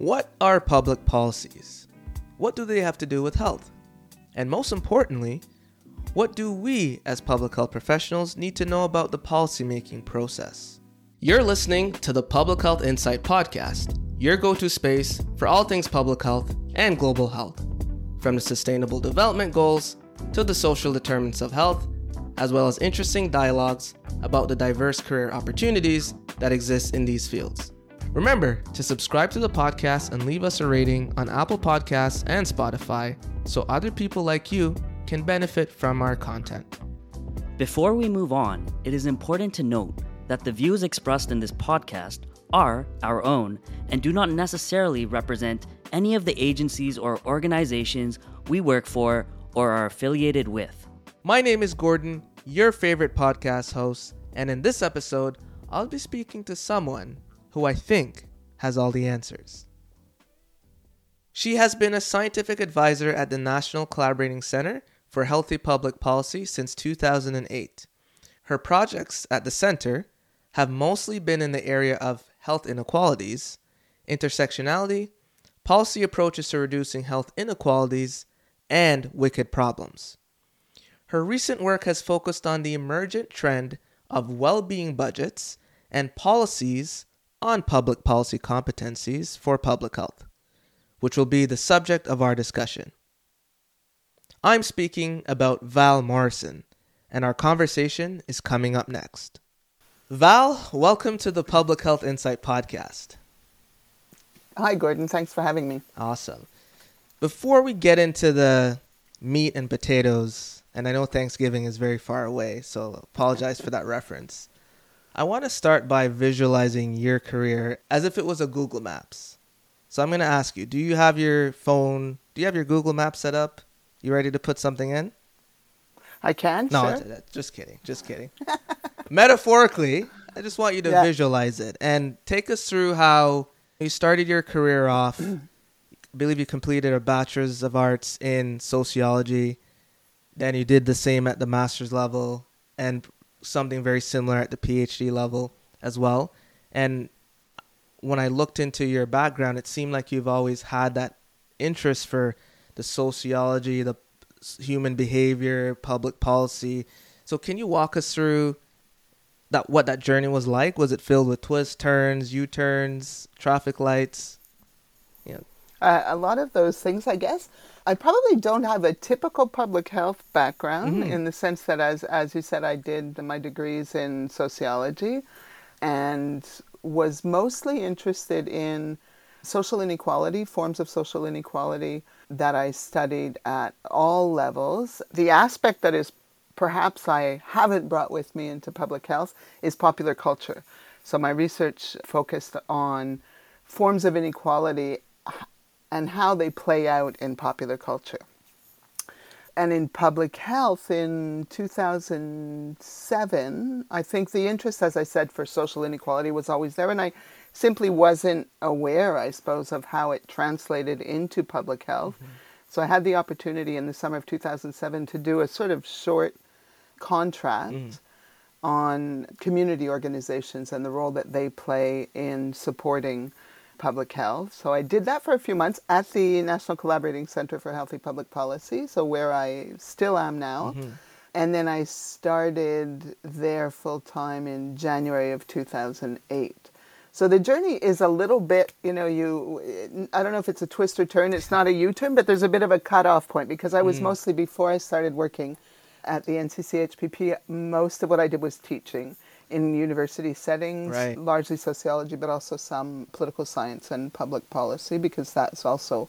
What are public policies? What do they have to do with health? And most importantly, what do we as public health professionals need to know about the policymaking process? You're listening to the Public Health Insight Podcast, your go to space for all things public health and global health, from the Sustainable Development Goals to the social determinants of health, as well as interesting dialogues about the diverse career opportunities that exist in these fields. Remember to subscribe to the podcast and leave us a rating on Apple Podcasts and Spotify so other people like you can benefit from our content. Before we move on, it is important to note that the views expressed in this podcast are our own and do not necessarily represent any of the agencies or organizations we work for or are affiliated with. My name is Gordon, your favorite podcast host, and in this episode, I'll be speaking to someone who I think has all the answers. She has been a scientific advisor at the National Collaborating Center for Healthy Public Policy since 2008. Her projects at the center have mostly been in the area of health inequalities, intersectionality, policy approaches to reducing health inequalities, and wicked problems. Her recent work has focused on the emergent trend of well being budgets and policies on public policy competencies for public health, which will be the subject of our discussion. I'm speaking about Val Morrison, and our conversation is coming up next. Val, welcome to the Public Health Insight Podcast. Hi, Gordon. Thanks for having me. Awesome. Before we get into the meat and potatoes, and I know Thanksgiving is very far away, so apologize for that reference. I want to start by visualizing your career as if it was a Google Maps. So I'm going to ask you, do you have your phone, do you have your Google Maps set up? You ready to put something in? I can. No, sure. Uh, just kidding. Just kidding. Metaphorically, I just want you to Yeah. visualize it and take us through how you started your career off. I believe you completed a bachelor's of arts in sociology. Then you did the same at the master's level and something very similar at the PhD level as well. And when I looked into your background, it seemed like you've always had that interest for the sociology, the human behavior, public policy. So can you walk us through that what that journey was like? Was it filled with twists, turns, U-turns, traffic lights? Uh, a lot of those things, I guess. I probably don't have a typical public health background Mhm. in the sense that, as as you said, I did my degrees in sociology, and was mostly interested in social inequality, forms of social inequality that I studied at all levels. The aspect that is perhaps I haven't brought with me into public health is popular culture. So my research focused on forms of inequality and how they play out in popular culture. And in public health in 2007, I think the interest, as I said, for social inequality was always there. And I simply wasn't aware, I suppose, of how it translated into public health. Mm-hmm. So I had the opportunity in the summer of 2007 to do a sort of short contract mm. on community organizations and the role that they play in supporting public health. So I did that for a few months at the National Collaborating Center for Healthy Public Policy, so where I still am now. Mm-hmm. And then I started there full time in January of 2008. So the journey is a little bit, you know, you, I don't know if it's a twist or turn, it's not a U turn, but there's a bit of a cutoff point because I was mm. mostly, before I started working at the NCCHPP, most of what I did was teaching in university settings, Right. largely sociology, but also some political science and public policy because that's also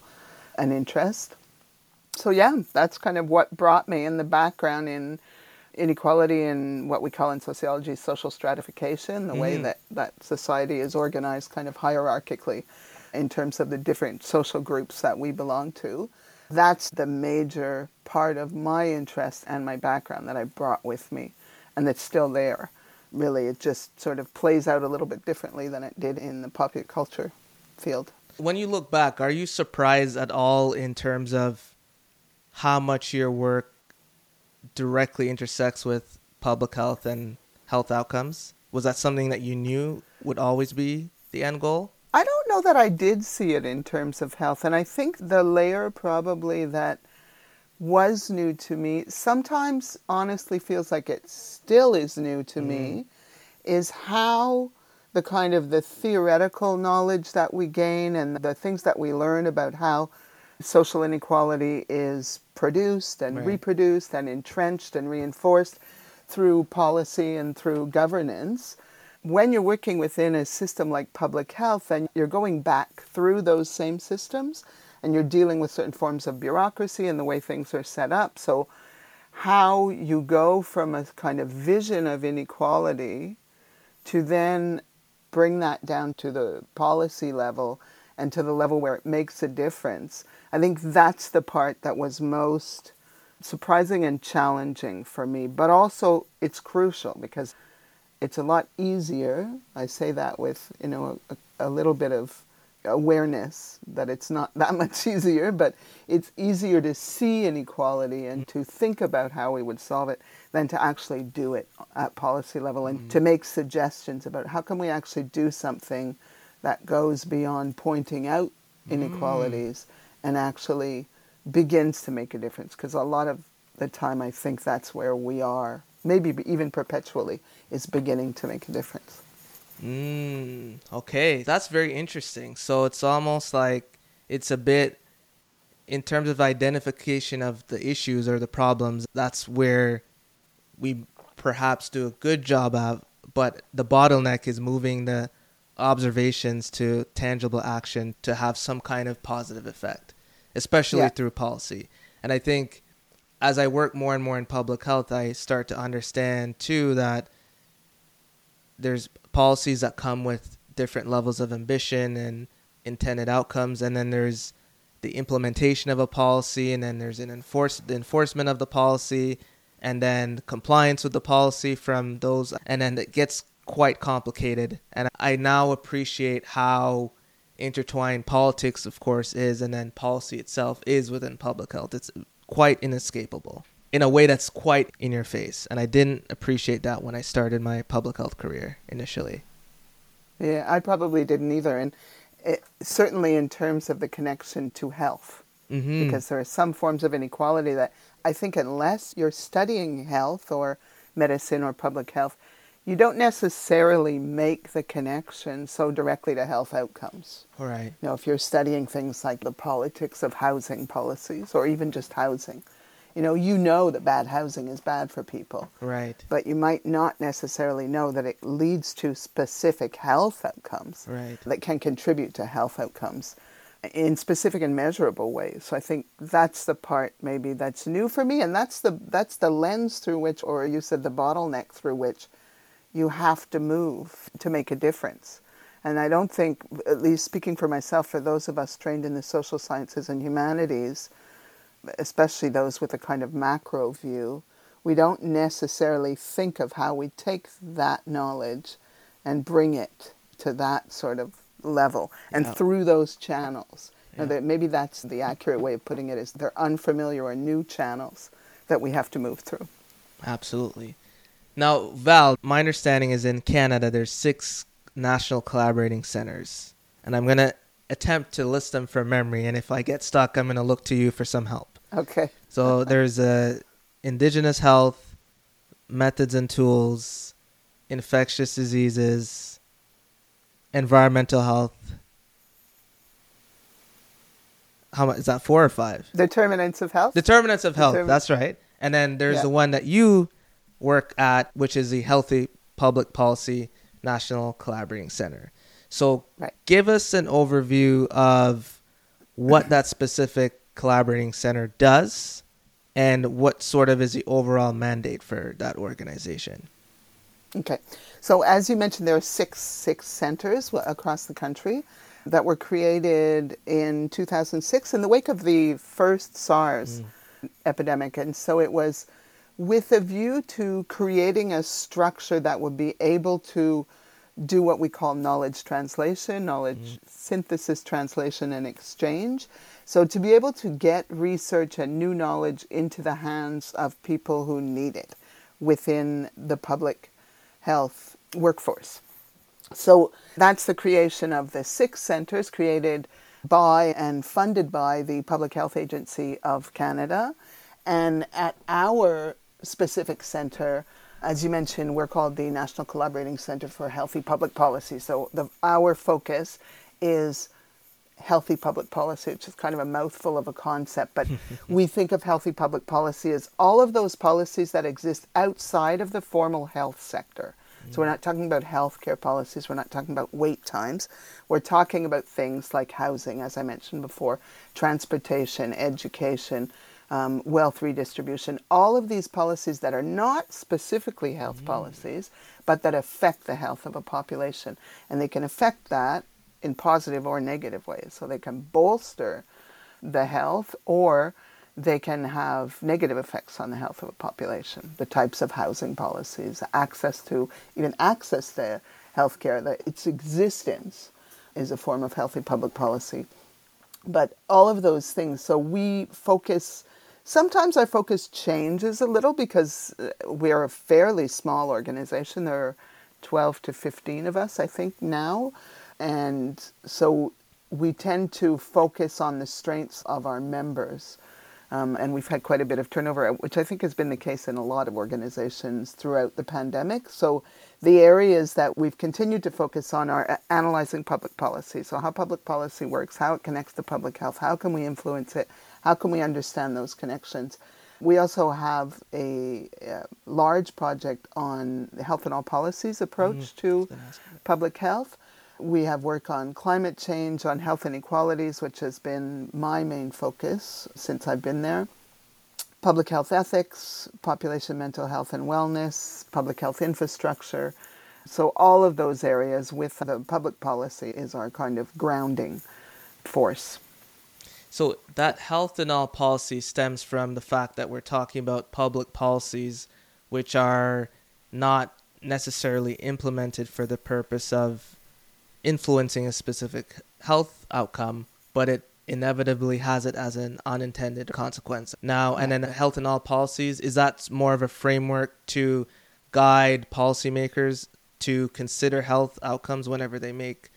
an interest. So yeah, that's kind of what brought me in the background in inequality and what we call in sociology social stratification, the way mm. that, that society is organized kind of hierarchically in terms of the different social groups that we belong to. That's the major part of my interest and my background that I brought with me and that's still there. Really, it just sort of plays out a little bit differently than it did in the popular culture field. When you look back, are you surprised at all in terms of how much your work directly intersects with public health and health outcomes? Was that something that you knew would always be the end goal? I don't know that I did see it in terms of health. And I think the layer probably that was new to me, sometimes honestly feels like it still is new to mm. me, is how the kind of the theoretical knowledge that we gain and the things that we learn about how social inequality is produced and right. reproduced and entrenched and reinforced through policy and through governance. When you're working within a system like public health and you're going back through those same systems and you're dealing with certain forms of bureaucracy and the way things are set up. So, how you go from a kind of vision of inequality to then bring that down to the policy level and to the level where it makes a difference. I think that's the part that was most surprising and challenging for me, but also it's crucial because it's a lot easier. I say that with, you know, a, a little bit of awareness that it's not that much easier, but it's easier to see inequality and to think about how we would solve it than to actually do it at policy level and mm-hmm. to make suggestions about how can we actually do something that goes beyond pointing out inequalities mm. and actually begins to make a difference because a lot of the time I think that's where we are maybe even perpetually is beginning to make a difference. Mm, okay, that's very interesting. So it's almost like it's a bit in terms of identification of the issues or the problems. That's where we perhaps do a good job of, but the bottleneck is moving the observations to tangible action to have some kind of positive effect, especially yeah. through policy. And I think as I work more and more in public health, I start to understand too that there's policies that come with different levels of ambition and intended outcomes, and then there's the implementation of a policy, and then there's an enforce the enforcement of the policy, and then compliance with the policy from those, and then it gets quite complicated. And I now appreciate how intertwined politics, of course, is, and then policy itself is within public health. It's quite inescapable in a way that's quite in your face. And I didn't appreciate that when I started my public health career initially. Yeah, I probably didn't either. And it, certainly in terms of the connection to health, mm-hmm. because there are some forms of inequality that I think, unless you're studying health or medicine or public health, you don't necessarily make the connection so directly to health outcomes. Right. You know, if you're studying things like the politics of housing policies or even just housing, you know, you know that bad housing is bad for people. Right. But you might not necessarily know that it leads to specific health outcomes right. that can contribute to health outcomes in specific and measurable ways. So I think that's the part maybe that's new for me and that's the that's the lens through which or you said the bottleneck through which you have to move to make a difference. And I don't think, at least speaking for myself, for those of us trained in the social sciences and humanities, especially those with a kind of macro view, we don't necessarily think of how we take that knowledge and bring it to that sort of level and yeah. through those channels. Yeah. that maybe that's the accurate way of putting it is they're unfamiliar or new channels that we have to move through. Absolutely. Now, Val, my understanding is in Canada there's six national collaborating centers, and I'm gonna attempt to list them from memory. And if I get stuck, I'm gonna look to you for some help. Okay. So there's a indigenous health, methods and tools, infectious diseases, environmental health. How much is that? Four or five? Determinants of health. Determinants of health. Determin- that's right. And then there's yeah. the one that you work at, which is the Healthy Public Policy National Collaborating Center. So, right. give us an overview of what that specific collaborating center does and what sort of is the overall mandate for that organization. Okay. So, as you mentioned, there are six six centers across the country that were created in 2006 in the wake of the first SARS mm. epidemic, and so it was with a view to creating a structure that would be able to do what we call knowledge translation, knowledge mm. synthesis, translation, and exchange. So, to be able to get research and new knowledge into the hands of people who need it within the public health workforce. So that's the creation of the six centres created by and funded by the Public Health Agency of Canada. And at our specific centre, as you mentioned, we're called the National Collaborating Centre for Healthy Public Policy. So the, our focus is healthy public policy, which is kind of a mouthful of a concept, but we think of healthy public policy as all of those policies that exist outside of the formal health sector. So we're not talking about healthcare policies, we're not talking about wait times. We're talking about things like housing, as I mentioned before, transportation, education, um, wealth redistribution, all of these policies that are not specifically health policies, but that affect the health of a population. And they can affect that in positive or negative ways. So they can bolster the health or they can have negative effects on the health of a population. The types of housing policies, access to, even access to healthcare, that its existence is a form of healthy public policy. But all of those things, so we focus, sometimes our focus changes a little because uh, we're a fairly small organization. There are 12 to 15 of us, I think, now. And so we tend to focus on the strengths of our members. Um, and we've had quite a bit of turnover, which I think has been the case in a lot of organizations throughout the pandemic. So, the areas that we've continued to focus on are analyzing public policy. So, how public policy works, how it connects to public health, how can we influence it, how can we understand those connections. We also have a, a large project on the health in all policies approach mm-hmm. to public health. We have work on climate change, on health inequalities, which has been my main focus since I've been there. Public health ethics, population mental health and wellness, public health infrastructure. So, all of those areas with the public policy is our kind of grounding force. So, that health in all policy stems from the fact that we're talking about public policies which are not necessarily implemented for the purpose of influencing a specific health outcome, but it inevitably has it as an unintended consequence. Now, and then health in all policies, is that more of a framework to guide policymakers to consider health outcomes whenever they make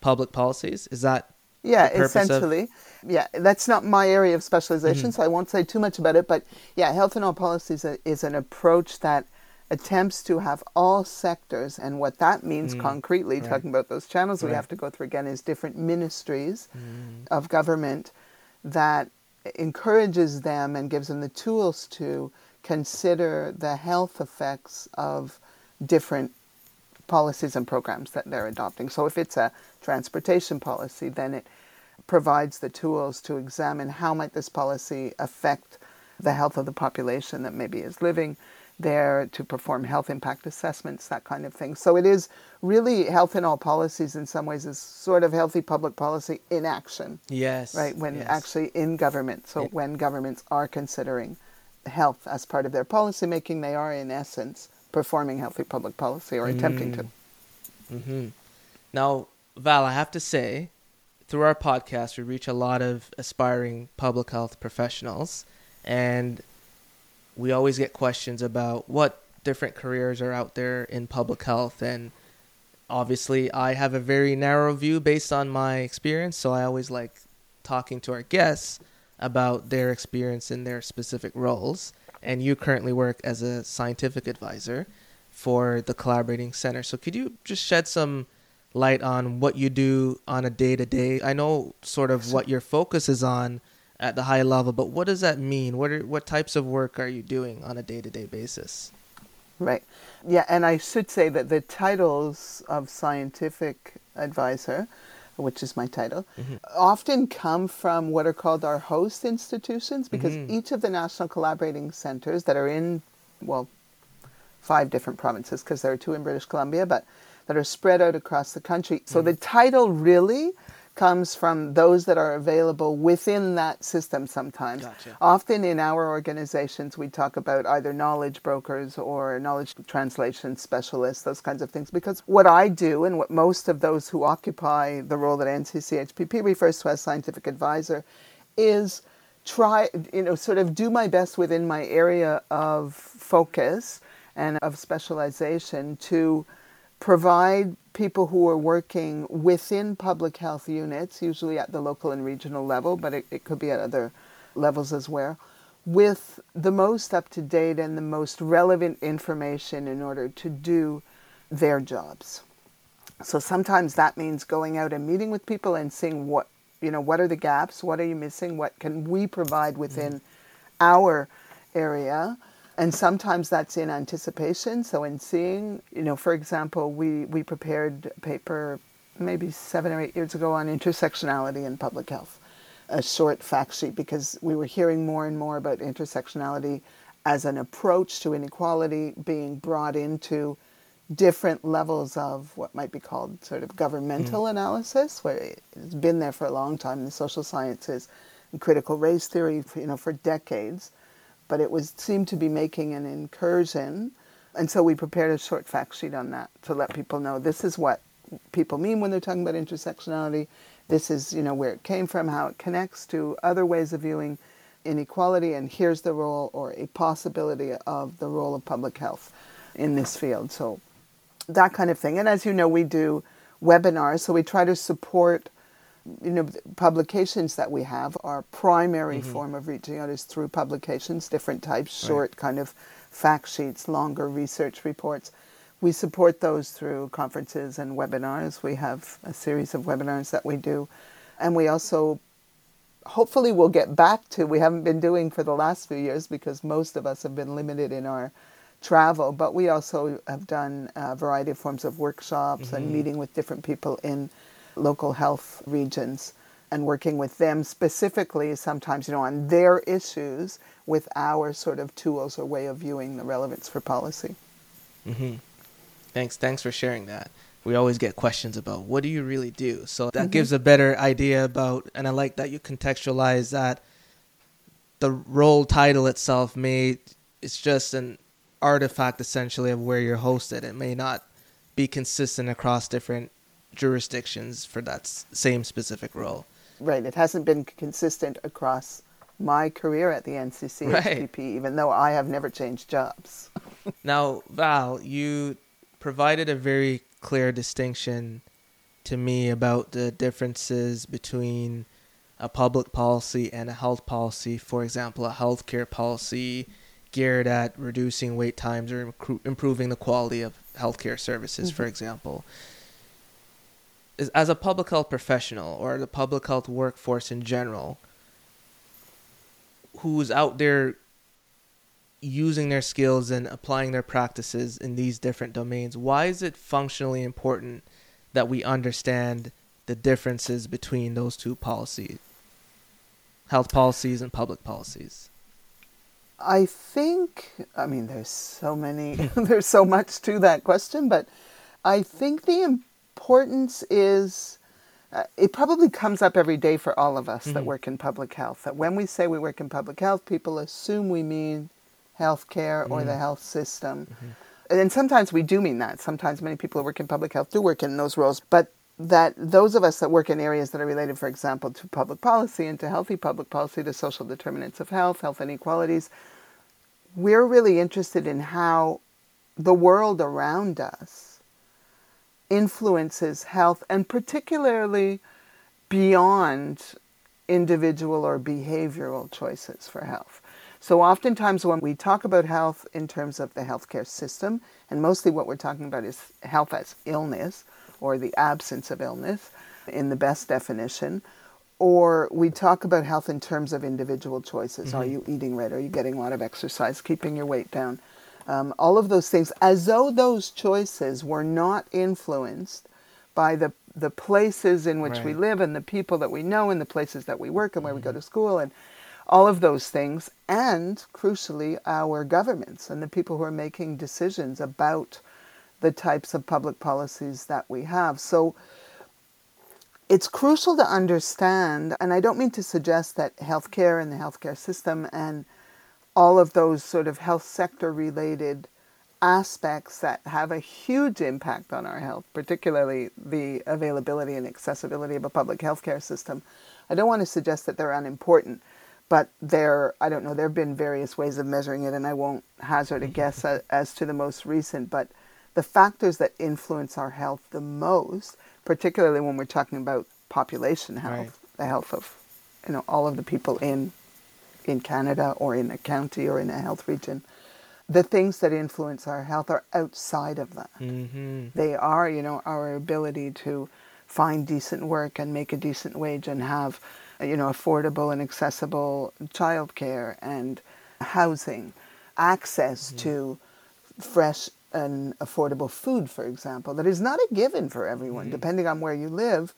public policies? Is that yeah, essentially. Of... Yeah, that's not my area of specialization, mm-hmm. so I won't say too much about it. But yeah, health in all policies is an approach that attempts to have all sectors, and what that means mm, concretely, right. talking about those channels right. we have to go through again, is different ministries mm. of government that encourages them and gives them the tools to consider the health effects of different policies and programs that they're adopting. So if it's a transportation policy, then it provides the tools to examine how might this policy affect the health of the population that maybe is living there to perform health impact assessments, that kind of thing. So it is really health in all policies in some ways is sort of healthy public policy in action. Yes. Right, when yes. actually in government. So when governments are considering health as part of their policy making, they are in essence performing healthy public policy or attempting mm. to. Mm-hmm. Now, Val, I have to say, through our podcast, we reach a lot of aspiring public health professionals. And we always get questions about what different careers are out there in public health. And obviously I have a very narrow view based on my experience. So I always like talking to our guests about their experience in their specific roles. And you currently work as a scientific advisor for the collaborating center. So could you just shed some light on what you do on a day to day I know sort of what your focus is on at the high level, but what does that mean? What are what types of work are you doing on a day to day basis? Right. Yeah, and I should say that the titles of scientific advisor, which is my title, mm-hmm. often come from what are called our host institutions because mm-hmm. each of the national collaborating centers that are in, well, five different provinces because there are two in British Columbia, but that are spread out across the country. So mm-hmm. the title really comes from those that are available within that system sometimes. Gotcha. Often in our organizations, we talk about either knowledge brokers or knowledge translation specialists, those kinds of things. Because what I do and what most of those who occupy the role that NCCHPP refers to as scientific advisor is try, you know, sort of do my best within my area of focus and of specialization to provide people who are working within public health units, usually at the local and regional level, but it, it could be at other levels as well, with the most up to date and the most relevant information in order to do their jobs. So sometimes that means going out and meeting with people and seeing what, you know, what are the gaps, what are you missing, what can we provide within mm. our area. And sometimes that's in anticipation. So in seeing, you know, for example, we, we prepared a paper maybe seven or eight years ago on intersectionality in public health, a short fact sheet because we were hearing more and more about intersectionality as an approach to inequality being brought into different levels of what might be called sort of governmental mm. analysis, where it's been there for a long time in the social sciences and critical race theory, you know, for decades. But it was seemed to be making an incursion, and so we prepared a short fact sheet on that to let people know this is what people mean when they're talking about intersectionality. This is, you know, where it came from, how it connects to other ways of viewing inequality, and here's the role or a possibility of the role of public health in this field. So that kind of thing. And as you know, we do webinars, so we try to support you know publications that we have our primary mm-hmm. form of reaching out is through publications different types short right. kind of fact sheets longer research reports we support those through conferences and webinars we have a series of webinars that we do and we also hopefully we'll get back to we haven't been doing for the last few years because most of us have been limited in our travel, but we also have done a variety of forms of workshops mm-hmm. and meeting with different people in local health regions and working with them specifically sometimes you know on their issues with our sort of tools or way of viewing the relevance for policy mm-hmm. thanks thanks for sharing that we always get questions about what do you really do so that mm-hmm. gives a better idea about and i like that you contextualize that the role title itself may it's just an artifact essentially of where you're hosted. It may not be consistent across different jurisdictions for that same specific role. Right. It hasn't been consistent across my career at the NCC right. even though I have never changed jobs. now, Val, you provided a very clear distinction to me about the differences between a public policy and a health policy. For example, a healthcare policy geared at reducing wait times or improving the quality of healthcare services, mm-hmm. for example. As a public health professional or the public health workforce in general, who's out there using their skills and applying their practices in these different domains, why is it functionally important that we understand the differences between those two policies, health policies and public policies? I think, I mean, there's so many, there's so much to that question, but I think the importance is uh, it probably comes up every day for all of us mm-hmm. that work in public health. That when we say we work in public health, people assume we mean healthcare mm-hmm. or the mm-hmm. health system. Mm-hmm. And sometimes we do mean that. Sometimes many people who work in public health do work in those roles. But that those of us that work in areas that are related, for example, to public policy and to healthy public policy, to social determinants of health, health inequalities, we're really interested in how the world around us influences health and particularly beyond individual or behavioral choices for health. So, oftentimes, when we talk about health in terms of the healthcare system, and mostly what we're talking about is health as illness, or the absence of illness in the best definition. Or we talk about health in terms of individual choices. Mm-hmm. Are you eating right? Are you getting a lot of exercise? Keeping your weight down? Um, all of those things, as though those choices were not influenced by the the places in which right. we live and the people that we know and the places that we work and where mm-hmm. we go mm-hmm. to school and all of those things, and crucially, our governments and the people who are making decisions about the types of public policies that we have. So it's crucial to understand, and I don't mean to suggest that healthcare and the healthcare system and all of those sort of health sector related aspects that have a huge impact on our health, particularly the availability and accessibility of a public healthcare system. I don't want to suggest that they're unimportant, but there, I don't know, there have been various ways of measuring it, and I won't hazard a guess as to the most recent, but the factors that influence our health the most, particularly when we're talking about population health, Right. the health of you know all of the people in in Canada or in a county or in a health region, the things that influence our health are outside of that. Mm-hmm. They are, you know, our ability to find decent work and make a decent wage and have, you know, affordable and accessible childcare and housing, access to fresh and affordable food, for example, that is not a given for everyone, depending on where you live,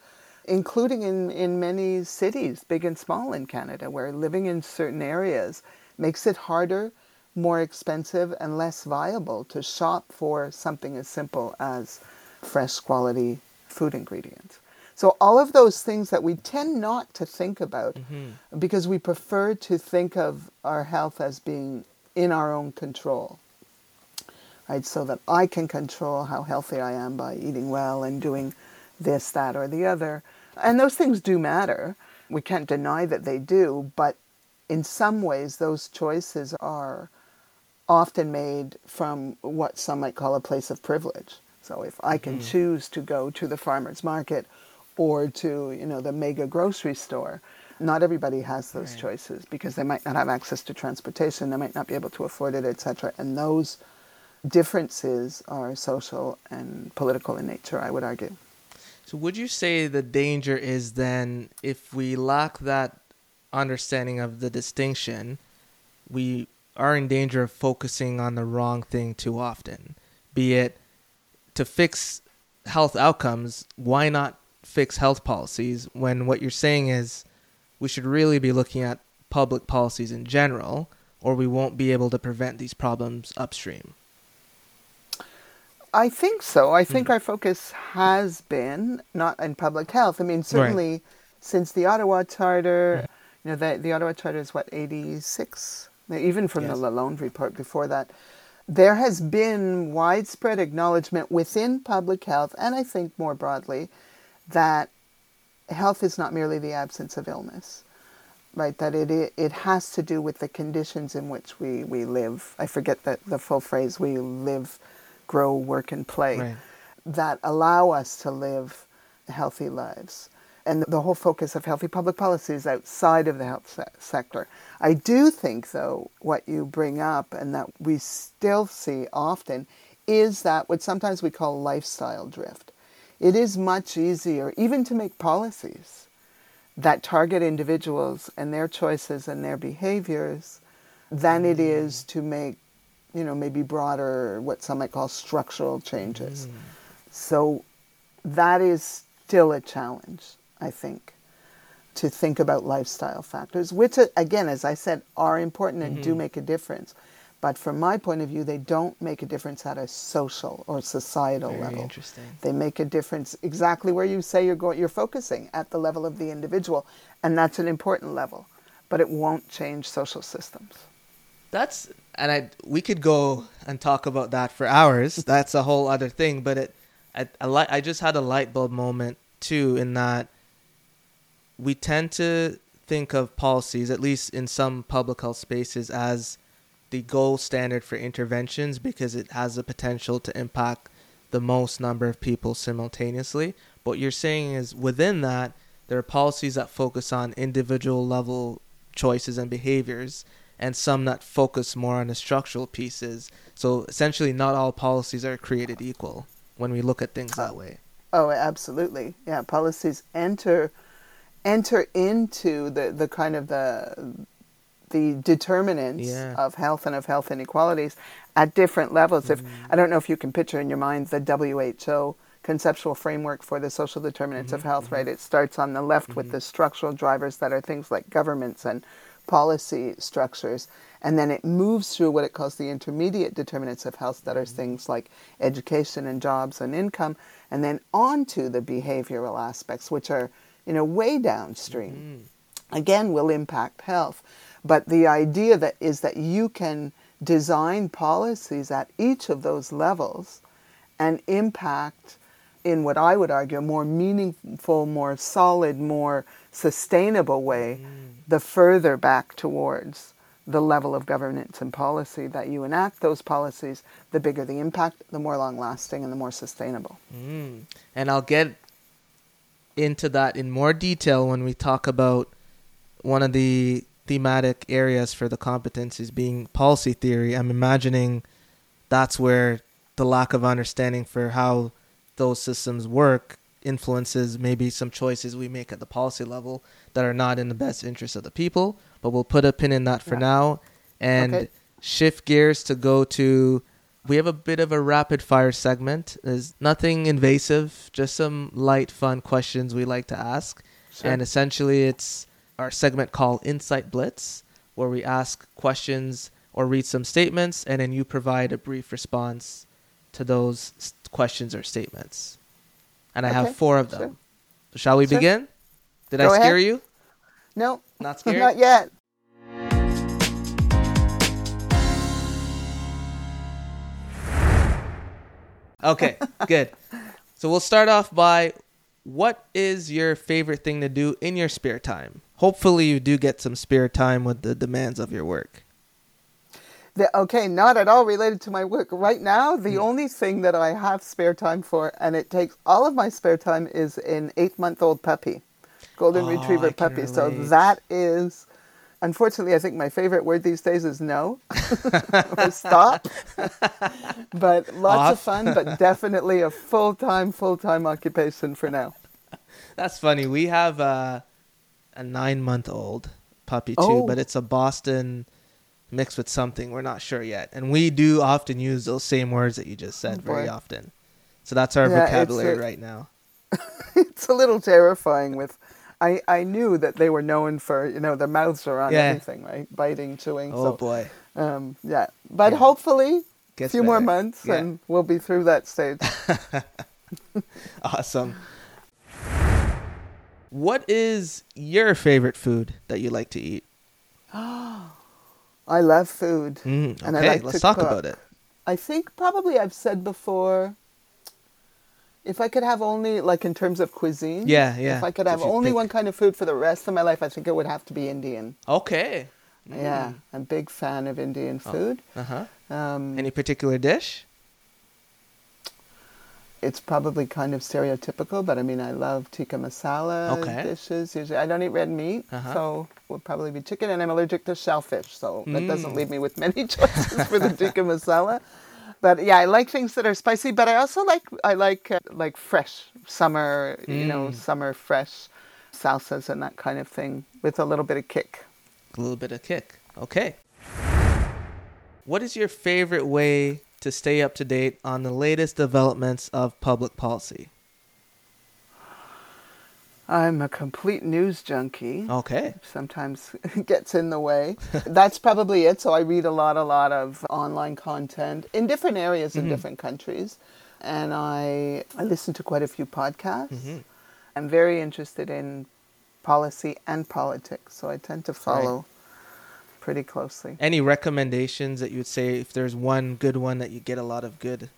including in, in many cities, big and small in Canada, where living in certain areas makes it harder, more expensive, and less viable to shop for something as simple as fresh quality food ingredients. So, all of those things that we tend not to think about mm-hmm. because we prefer to think of our health as being in our own control right? So that I can control how healthy I am by eating well and doing this, that, or the other. And those things do matter. We can't deny that they do, but in some ways, those choices are often made from what some might call a place of privilege. So if I can mm-hmm. choose to go to the farmer's market or to, you know, the mega grocery store, not everybody has those Right. choices because they might not have access to transportation, they might not be able to afford it, etc. And those differences are social and political in nature, I would argue. So would you say the danger is then if we lack that understanding of the distinction, we are in danger of focusing on the wrong thing too often? Be it to fix health outcomes, why not fix health policies when what you're saying is we should really be looking at public policies in general or we won't be able to prevent these problems upstream? I think so. I think mm-hmm. our focus has been not in public health. I mean, certainly since the Ottawa Charter, you know, the, the Ottawa Charter is what, 86? Even from Yes. the Lalonde report before that, there has been widespread acknowledgement within public health, and I think more broadly, that health is not merely the absence of illness, right? That it it, it has to do with the conditions in which we, we live. I forget the, the full phrase. We live, grow, work, and play Right. that allow us to live healthy lives. And the whole focus of healthy public policy is outside of the health se- sector. I do think, though, what you bring up and that we still see often is that what sometimes we call lifestyle drift. It is much easier, even to make policies that target individuals and their choices and their behaviors than it is to make, you know, maybe broader, what some might call structural changes. Mm. So that is still a challenge, I think, to think about lifestyle factors, which, again, as I said, are important and do mm-hmm. make a difference. But from my point of view, they don't make a difference at a social or societal Very level. interesting. They make a difference exactly where you say you're going. You're focusing at the level of the individual, and that's an important level. But it won't change social systems. That's and I we could go and talk about that for hours. That's a whole other thing. But it, I, I li- I just had a light bulb moment too in that we tend to think of policies, at least in some public health spaces, as the gold standard for interventions because it has the potential to impact the most number of people simultaneously. But what you're saying is within that, there are policies that focus on individual level choices and behaviors, and some that focus more on the structural pieces. So essentially, not all policies are created equal when we look at things that way. Oh, oh absolutely. Yeah, policies enter enter into the, the kind of the the determinants Yeah. of health and of health inequalities at different levels. If mm-hmm. I don't know if you can picture in your mind the WHO conceptual framework for the social determinants of mm-hmm. health, mm-hmm. right? It starts on the left with the structural drivers that are things like governments and policy structures, and then it moves through what it calls the intermediate determinants of health that are mm-hmm. things like education and jobs and income, and then on to the behavioral aspects, which are, you know, way downstream. Mm-hmm. Again will impact health. But the idea that is that you can design policies at each of those levels and impact in what I would argue a more meaningful, more solid, more sustainable way the further back towards the level of governance and policy that you enact those policies, the bigger the impact, the more long lasting, and the more sustainable. Mm. And I'll get into that in more detail when we talk about one of the thematic areas for the competencies being policy theory. I'm imagining that's where the lack of understanding for how those systems work influences maybe some choices we make at the policy level that are not in the best interest of the people. But we'll put a pin in that for Yeah. now and Okay. shift gears to go to. We have a bit of a rapid fire segment. There's nothing invasive, just some light, fun questions we like to ask. Sure. And essentially, it's our segment called Insight Blitz, where we ask questions or read some statements, and then you provide a brief response to those questions or statements. And I have four of them. So shall we Sure. begin? Did Go I scare ahead. you? No, Not scared? not yet. Okay, good. So we'll start off by what is your favorite thing to do in your spare time? Hopefully, you do get some spare time with the demands of your work. The, okay, not at all related to my work. Right now, the Hmm. only thing that I have spare time for, and it takes all of my spare time, is an eight month old puppy, golden Oh, retriever puppy. So that is, unfortunately, I think my favorite word these days is no or stop. but lots Off. of fun, but definitely a full time, full time occupation for now. That's funny. We have a, a nine month old puppy too, Oh. but it's a Boston mixed with something. We're not sure yet. And we do often use those same words that you just said Oh, very often. So that's our Yeah, vocabulary a- right now. it's a little terrifying with I, I knew that they were known for you know their mouths are on Yeah. everything right biting chewing Oh so boy. um, yeah but Yeah. hopefully a few more months Yeah. and we'll be through that stage Awesome. What is your favorite food that you like to eat? I love food Mm, And I like let's to talk cook. about it. I think probably I've said before if I could have only like in terms of cuisine Yeah, yeah. if I could have only pick- one kind of food for the rest of my life I think it would have to be Indian Okay. yeah I'm a big fan of Indian food Uh huh. um, Any particular dish? It's probably kind of stereotypical, but I mean, I love tikka masala Okay. dishes. Usually, I don't eat red meat, Uh-huh. so would probably be chicken, and I'm allergic to shellfish, so that doesn't Mm. leave me with many choices for the tikka masala. But yeah, I like things that are spicy, but I also like I like uh, like fresh summer, you know, Mm. summer fresh salsas and that kind of thing with a little bit of kick. A little bit of kick. Okay. What is your favorite way to stay up to date on the latest developments of public policy? I'm a complete news junkie. Okay. sometimes gets in the way. That's probably it. So I read a lot, a lot of online content in different areas in mm-hmm. different countries, and I I listen to quite a few podcasts. Mm-hmm. I'm very interested in policy and politics, so I tend to follow pretty closely. Any recommendations that you would say if there's one good one that you get a lot of good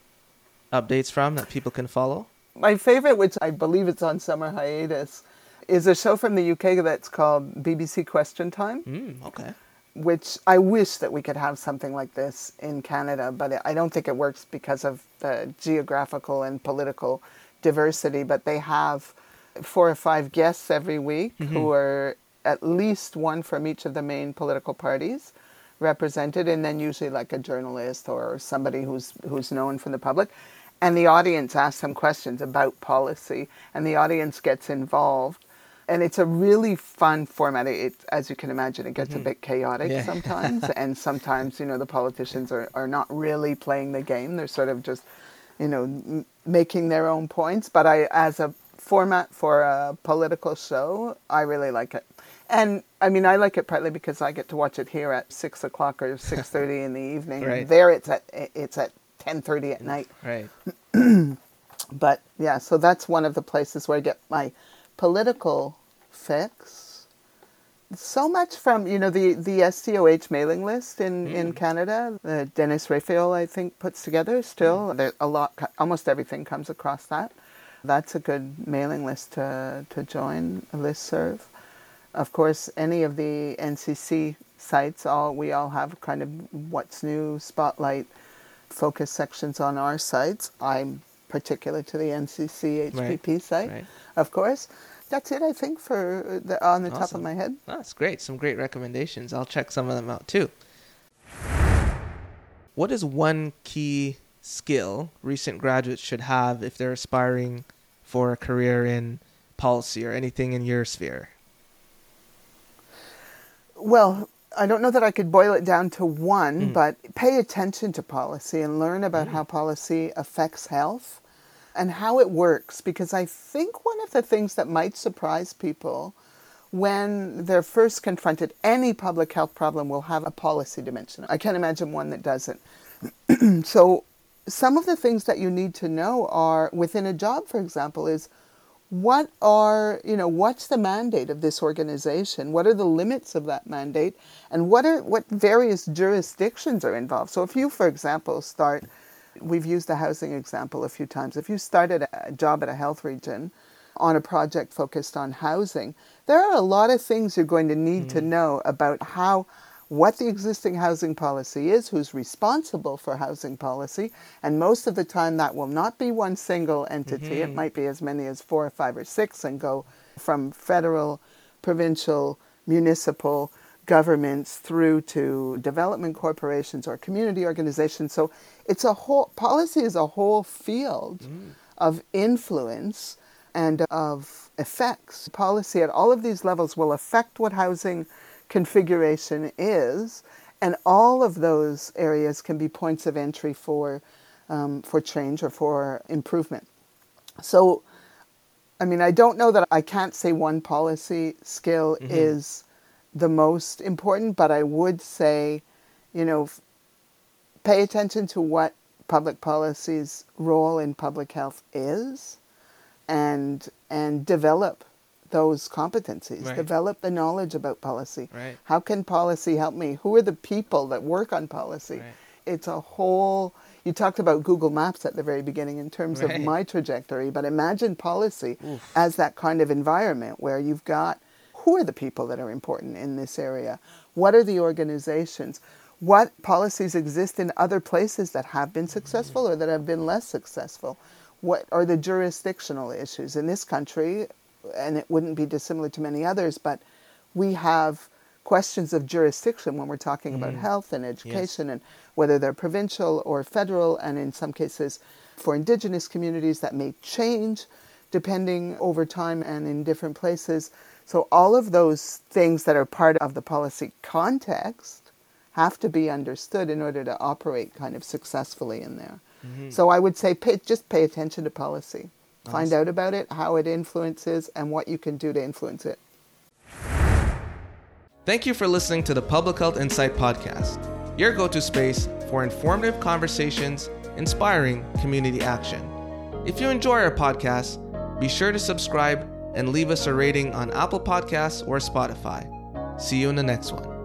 updates from that people can follow? My favorite, which I believe it's on summer hiatus, is a show from the UK that's called BBC Question Time. Mm, okay. which I wish that we could have something like this in Canada, but I don't think it works because of the geographical and political diversity. But they have four or five guests every week who are at least one from each of the main political parties represented, and then usually like a journalist or somebody who's who's known from the public. And the audience asks them questions about policy, and the audience gets involved. And it's a really fun format. It, as you can imagine, it gets a mm-hmm. bit chaotic Yeah. sometimes, and sometimes you know the politicians are, are not really playing the game. They're sort of just, you know, m- making their own points. But I, as a format for a political show, I really like it. And I mean, I like it partly because I get to watch it here at six o'clock or six thirty in the evening. Right. There, it's at it's at ten thirty at night. Right. But yeah, so that's one of the places where I get my political fix. So much from you know the the SDOH mailing list in in Canada. Uh, Dennis Raphael, I think, puts together. Still, there a lot, almost everything comes across that. That's a good mailing list to to join a list serve. Of course, any of the NCC sites. All we all have kind of what's new spotlight focus sections on our sites. I'm particular to the NCC HPP Right, site, right. of course. That's it, I think, for the, on the top of my head. Ah, that's great. Some great recommendations. I'll check some of them out too. What is one key skill recent graduates should have if they're aspiring for a career in policy or anything in your sphere? Well, I don't know that I could boil it down to one, Mm. but pay attention to policy and learn about how policy affects health and how it works. Because I think one of the things that might surprise people when they're first confronted, any public health problem will have a policy dimension. I can't imagine one that doesn't. so, some of the things that you need to know are within a job, for example, is what are you know what's the mandate of this organization? What are the limits of that mandate? And what are what various jurisdictions are involved? So if you for example start we've used the housing example a few times. If you started a job at a health region on a project focused on housing there are a lot of things you're going to need to mm. know about how what the existing housing policy is, who's responsible for housing policy, and most of the time that will not be one single entity. It mm-hmm. might be as many as four or five or six and go from federal, provincial, municipal governments through to development corporations or community organizations. So it's a whole policy is a whole field mm. of influence and of effects. Policy at all of these levels will affect what housing configuration is, and all of those areas can be points of entry for um, for change or for improvement. So, I mean, I don't know that I can't say one policy skill is the most important, but I would say, you know, f- pay attention to what public policy's role in public health is, and and develop those competencies, Right. develop the knowledge about policy. Right. How can policy help me? Who are the people that work on policy? Right. It's a whole. You talked about Google Maps at the very beginning in terms of my trajectory, but imagine policy as that kind of environment where you've got who are the people that are important in this area? What are the organizations? What policies exist in other places that have been successful or that have been less successful? What are the jurisdictional issues in this country? And it wouldn't be dissimilar to many others, but we have questions of jurisdiction when we're talking about mm. health and education and whether they're provincial or federal, and in some cases for indigenous communities that may change depending over time and in different places. So, all of those things that are part of the policy context have to be understood in order to operate kind of successfully in there. Mm-hmm. So, I would say pay, just pay attention to policy. Find out about it, how it influences, and what you can do to influence it. Thank you for listening to the Public Health Insight Podcast, your go to space for informative conversations, inspiring community action. If you enjoy our podcast, be sure to subscribe and leave us a rating on Apple Podcasts or Spotify. See you in the next one.